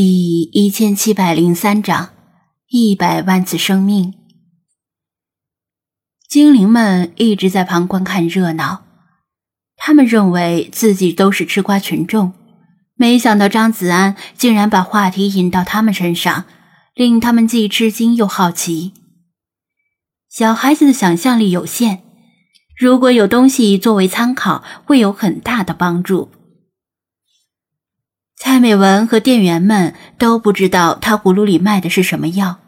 第一千七百零三章，一百万次生命。精灵们一直在旁观看热闹，他们认为自己都是吃瓜群众，没想到张子安竟然把话题引到他们身上，令他们既吃惊又好奇。小孩子的想象力有限，如果有东西作为参考，会有很大的帮助。蔡美文和店员们都不知道他葫芦里卖的是什么药，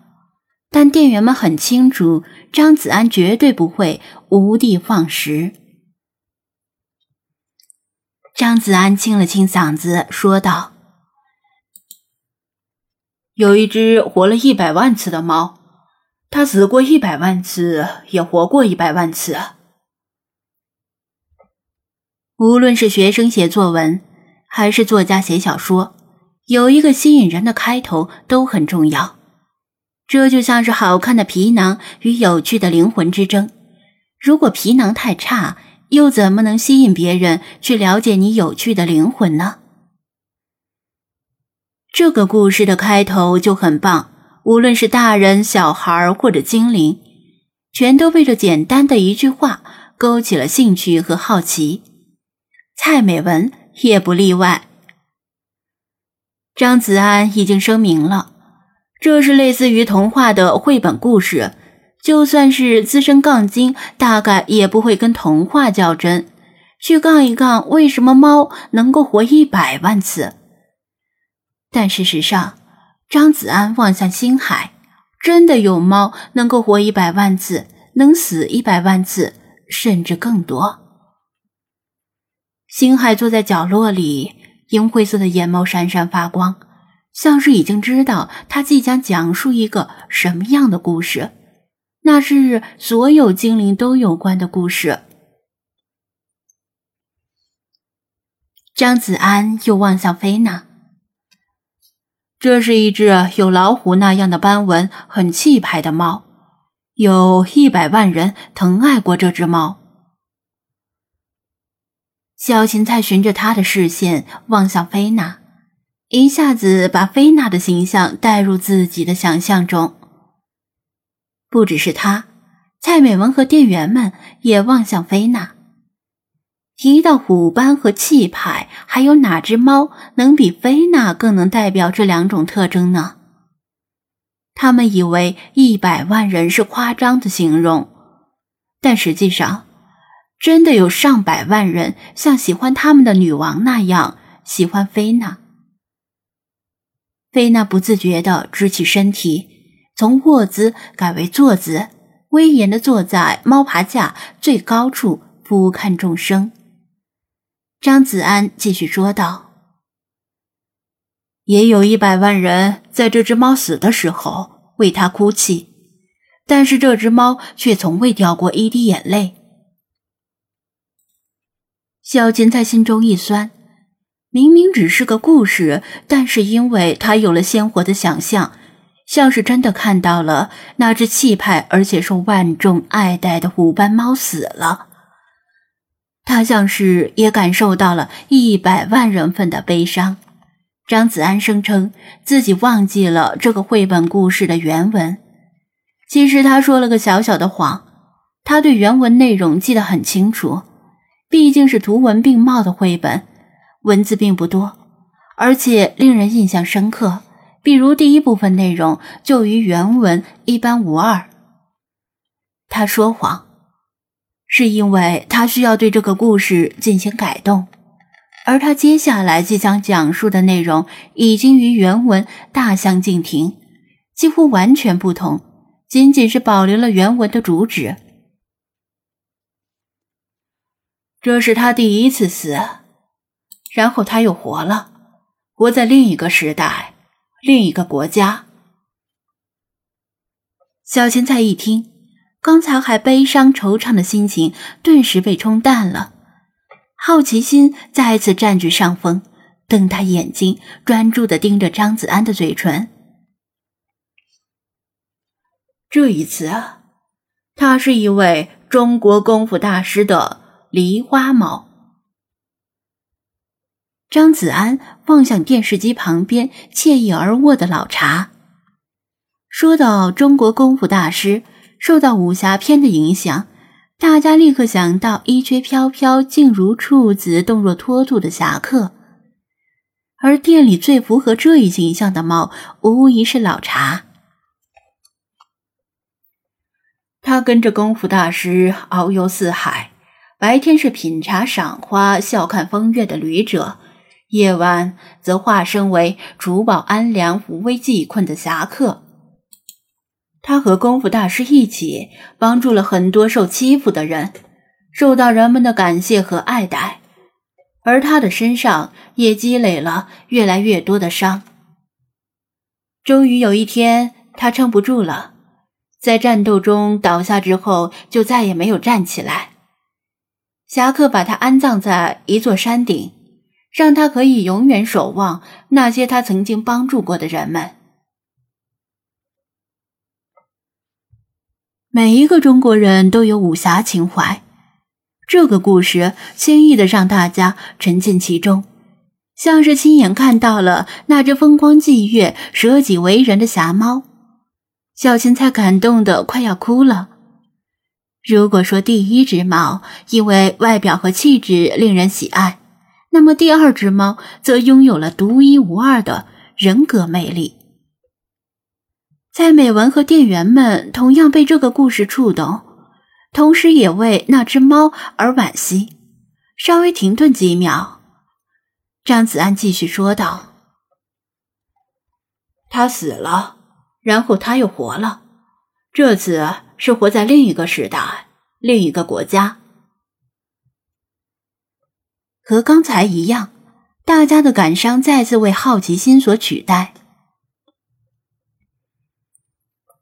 但店员们很清楚，张子安绝对不会无的放矢。张子安清了清嗓子，说道：“有一只活了一百万次的猫，它死过一百万次，也活过一百万次。无论是学生写作文。”还是作家写小说，有一个吸引人的开头都很重要。这就像是好看的皮囊与有趣的灵魂之争。如果皮囊太差，又怎么能吸引别人去了解你有趣的灵魂呢？这个故事的开头就很棒，无论是大人、小孩或者精灵，全都被这简单的一句话勾起了兴趣和好奇。蔡美文。也不例外。张子安已经声明了，这是类似于童话的绘本故事，就算是资深杠精，大概也不会跟童话较真，去杠一杠为什么猫能够活一百万次。但事实上，张子安望向星海，真的有猫能够活一百万次，能死一百万次，甚至更多。星海坐在角落里，银灰色的眼眸闪闪发光，像是已经知道他即将讲述一个什么样的故事。那是所有精灵都有关的故事。张子安又望向菲娜，这是一只有老虎那样的斑纹、很气派的猫，有一百万人疼爱过这只猫。小芹菜循着他的视线望向菲娜，一下子把菲娜的形象带入自己的想象中。不只是他，蔡美文和店员们也望向菲娜。提到虎斑和气派，还有哪只猫能比菲娜更能代表这两种特征呢？他们以为一百万人是夸张的形容，但实际上。真的有上百万人像喜欢他们的女王那样喜欢菲娜。菲娜不自觉地支起身体，从卧姿改为坐姿，威严地坐在猫爬架最高处，俯瞰众生。张子安继续说道：“也有一百万人在这只猫死的时候为它哭泣，但是这只猫却从未掉过一滴眼泪。”小琴在心中一酸，明明只是个故事，但是因为他有了鲜活的想象，像是真的看到了那只气派而且受万众爱戴的虎斑猫死了。他像是也感受到了一百万人份的悲伤。张子安声称自己忘记了这个绘本故事的原文，其实他说了个小小的谎，他对原文内容记得很清楚。毕竟是图文并茂的绘本，文字并不多，而且令人印象深刻。比如第一部分内容就与原文一般无二。他说谎，是因为他需要对这个故事进行改动，而他接下来即将讲述的内容已经与原文大相径庭，几乎完全不同，仅仅是保留了原文的主旨。这是他第一次死，然后他又活了，活在另一个时代，另一个国家。小芹菜一听，刚才还悲伤惆怅的心情顿时被冲淡了，好奇心再次占据上风，瞪大眼睛，专注的盯着张子安的嘴唇。这一次啊，他是一位中国功夫大师的。梨花猫，张子安望向电视机旁边惬意而卧的老茶，说到中国功夫大师受到武侠片的影响，大家立刻想到衣缺飘飘、静如处子、动若脱兔的侠客。而店里最符合这一形象的猫，无疑是老茶。他跟着功夫大师遨游四海，白天是品茶赏花、笑看风月的旅者，夜晚则化身为主保安良、扶危济困的侠客。他和功夫大师一起帮助了很多受欺负的人，受到人们的感谢和爱戴。而他的身上也积累了越来越多的伤。终于有一天，他撑不住了，在战斗中倒下之后，就再也没有站起来。侠客把他安葬在一座山顶，让他可以永远守望那些他曾经帮助过的人们。每一个中国人都有武侠情怀。这个故事轻易的让大家沉浸其中，像是亲眼看到了那只风光霁月、舍己为人的侠猫。小芹菜感动的快要哭了。如果说第一只猫因为外表和气质令人喜爱，那么第二只猫则拥有了独一无二的人格魅力。蔡美文和店员们同样被这个故事触动。同时也为那只猫而惋惜。稍微停顿几秒，张子安继续说道：“他死了，然后他又活了。这次是活在另一个时代，另一个国家。和刚才一样，大家的感伤再次为好奇心所取代。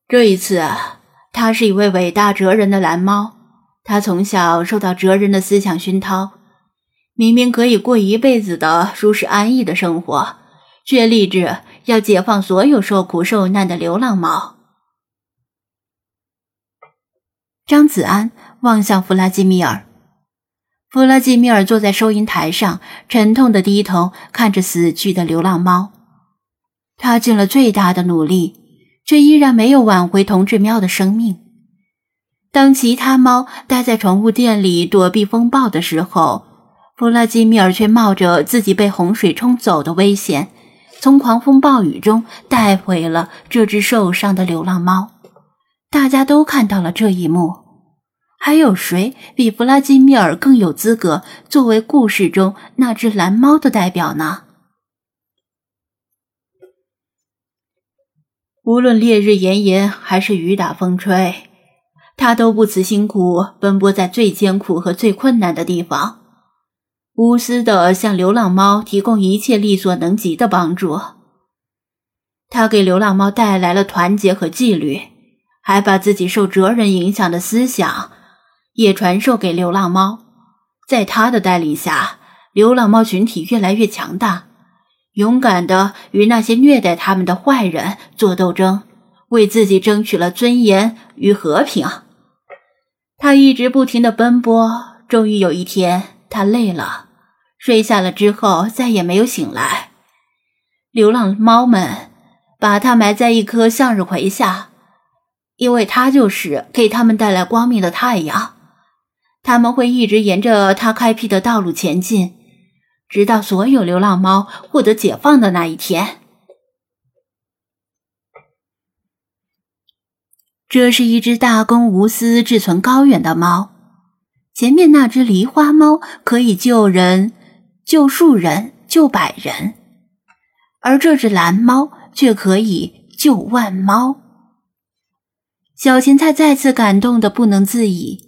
这一次。”他是一位伟大哲人的蓝猫，他从小受到哲人的思想熏陶，明明可以过一辈子的舒适安逸的生活，却立志要解放所有受苦受难的流浪猫。张子安望向弗拉基米尔，弗拉基米尔坐在收银台上，沉痛的低头看着死去的流浪猫，他尽了最大的努力。却依然没有挽回同志喵的生命。当其他猫待在宠物店里躲避风暴的时候，弗拉基米尔却冒着自己被洪水冲走的危险，从狂风暴雨中带回了这只受伤的流浪猫。大家都看到了这一幕，还有谁比弗拉基米尔更有资格作为故事中那只蓝猫的代表呢？无论烈日炎炎还是雨打风吹，他都不辞辛苦奔波在最艰苦和最困难的地方，无私的向流浪猫提供一切力所能及的帮助。他给流浪猫带来了团结和纪律，还把自己受哲人影响的思想也传授给流浪猫。在他的带领下，流浪猫群体越来越强大。勇敢的与那些虐待他们的坏人做斗争，为自己争取了尊严与和平。他一直不停的奔波，终于有一天，他累了，睡下了之后再也没有醒来。流浪猫们把他埋在一棵向日葵下，因为他就是给他们带来光明的太阳。他们会一直沿着他开辟的道路前进。直到所有流浪猫获得解放的那一天。这是一只大公无私、志存高远的猫。前面那只狸花猫可以救人、救数人、救百人，而这只蓝猫却可以救万猫。小芹菜再次感动的不能自已。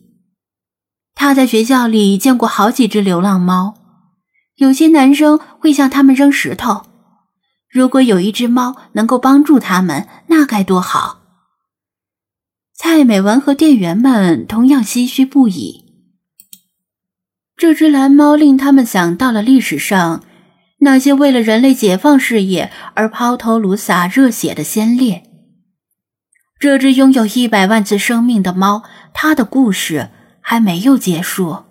他在学校里见过好几只流浪猫。有些男生会向他们扔石头，如果有一只猫能够帮助他们，那该多好！蔡美文和店员们同样唏嘘不已。这只蓝猫令他们想到了历史上那些为了人类解放事业而抛头颅洒热血的先烈。这只拥有一百万次生命的猫，它的故事还没有结束。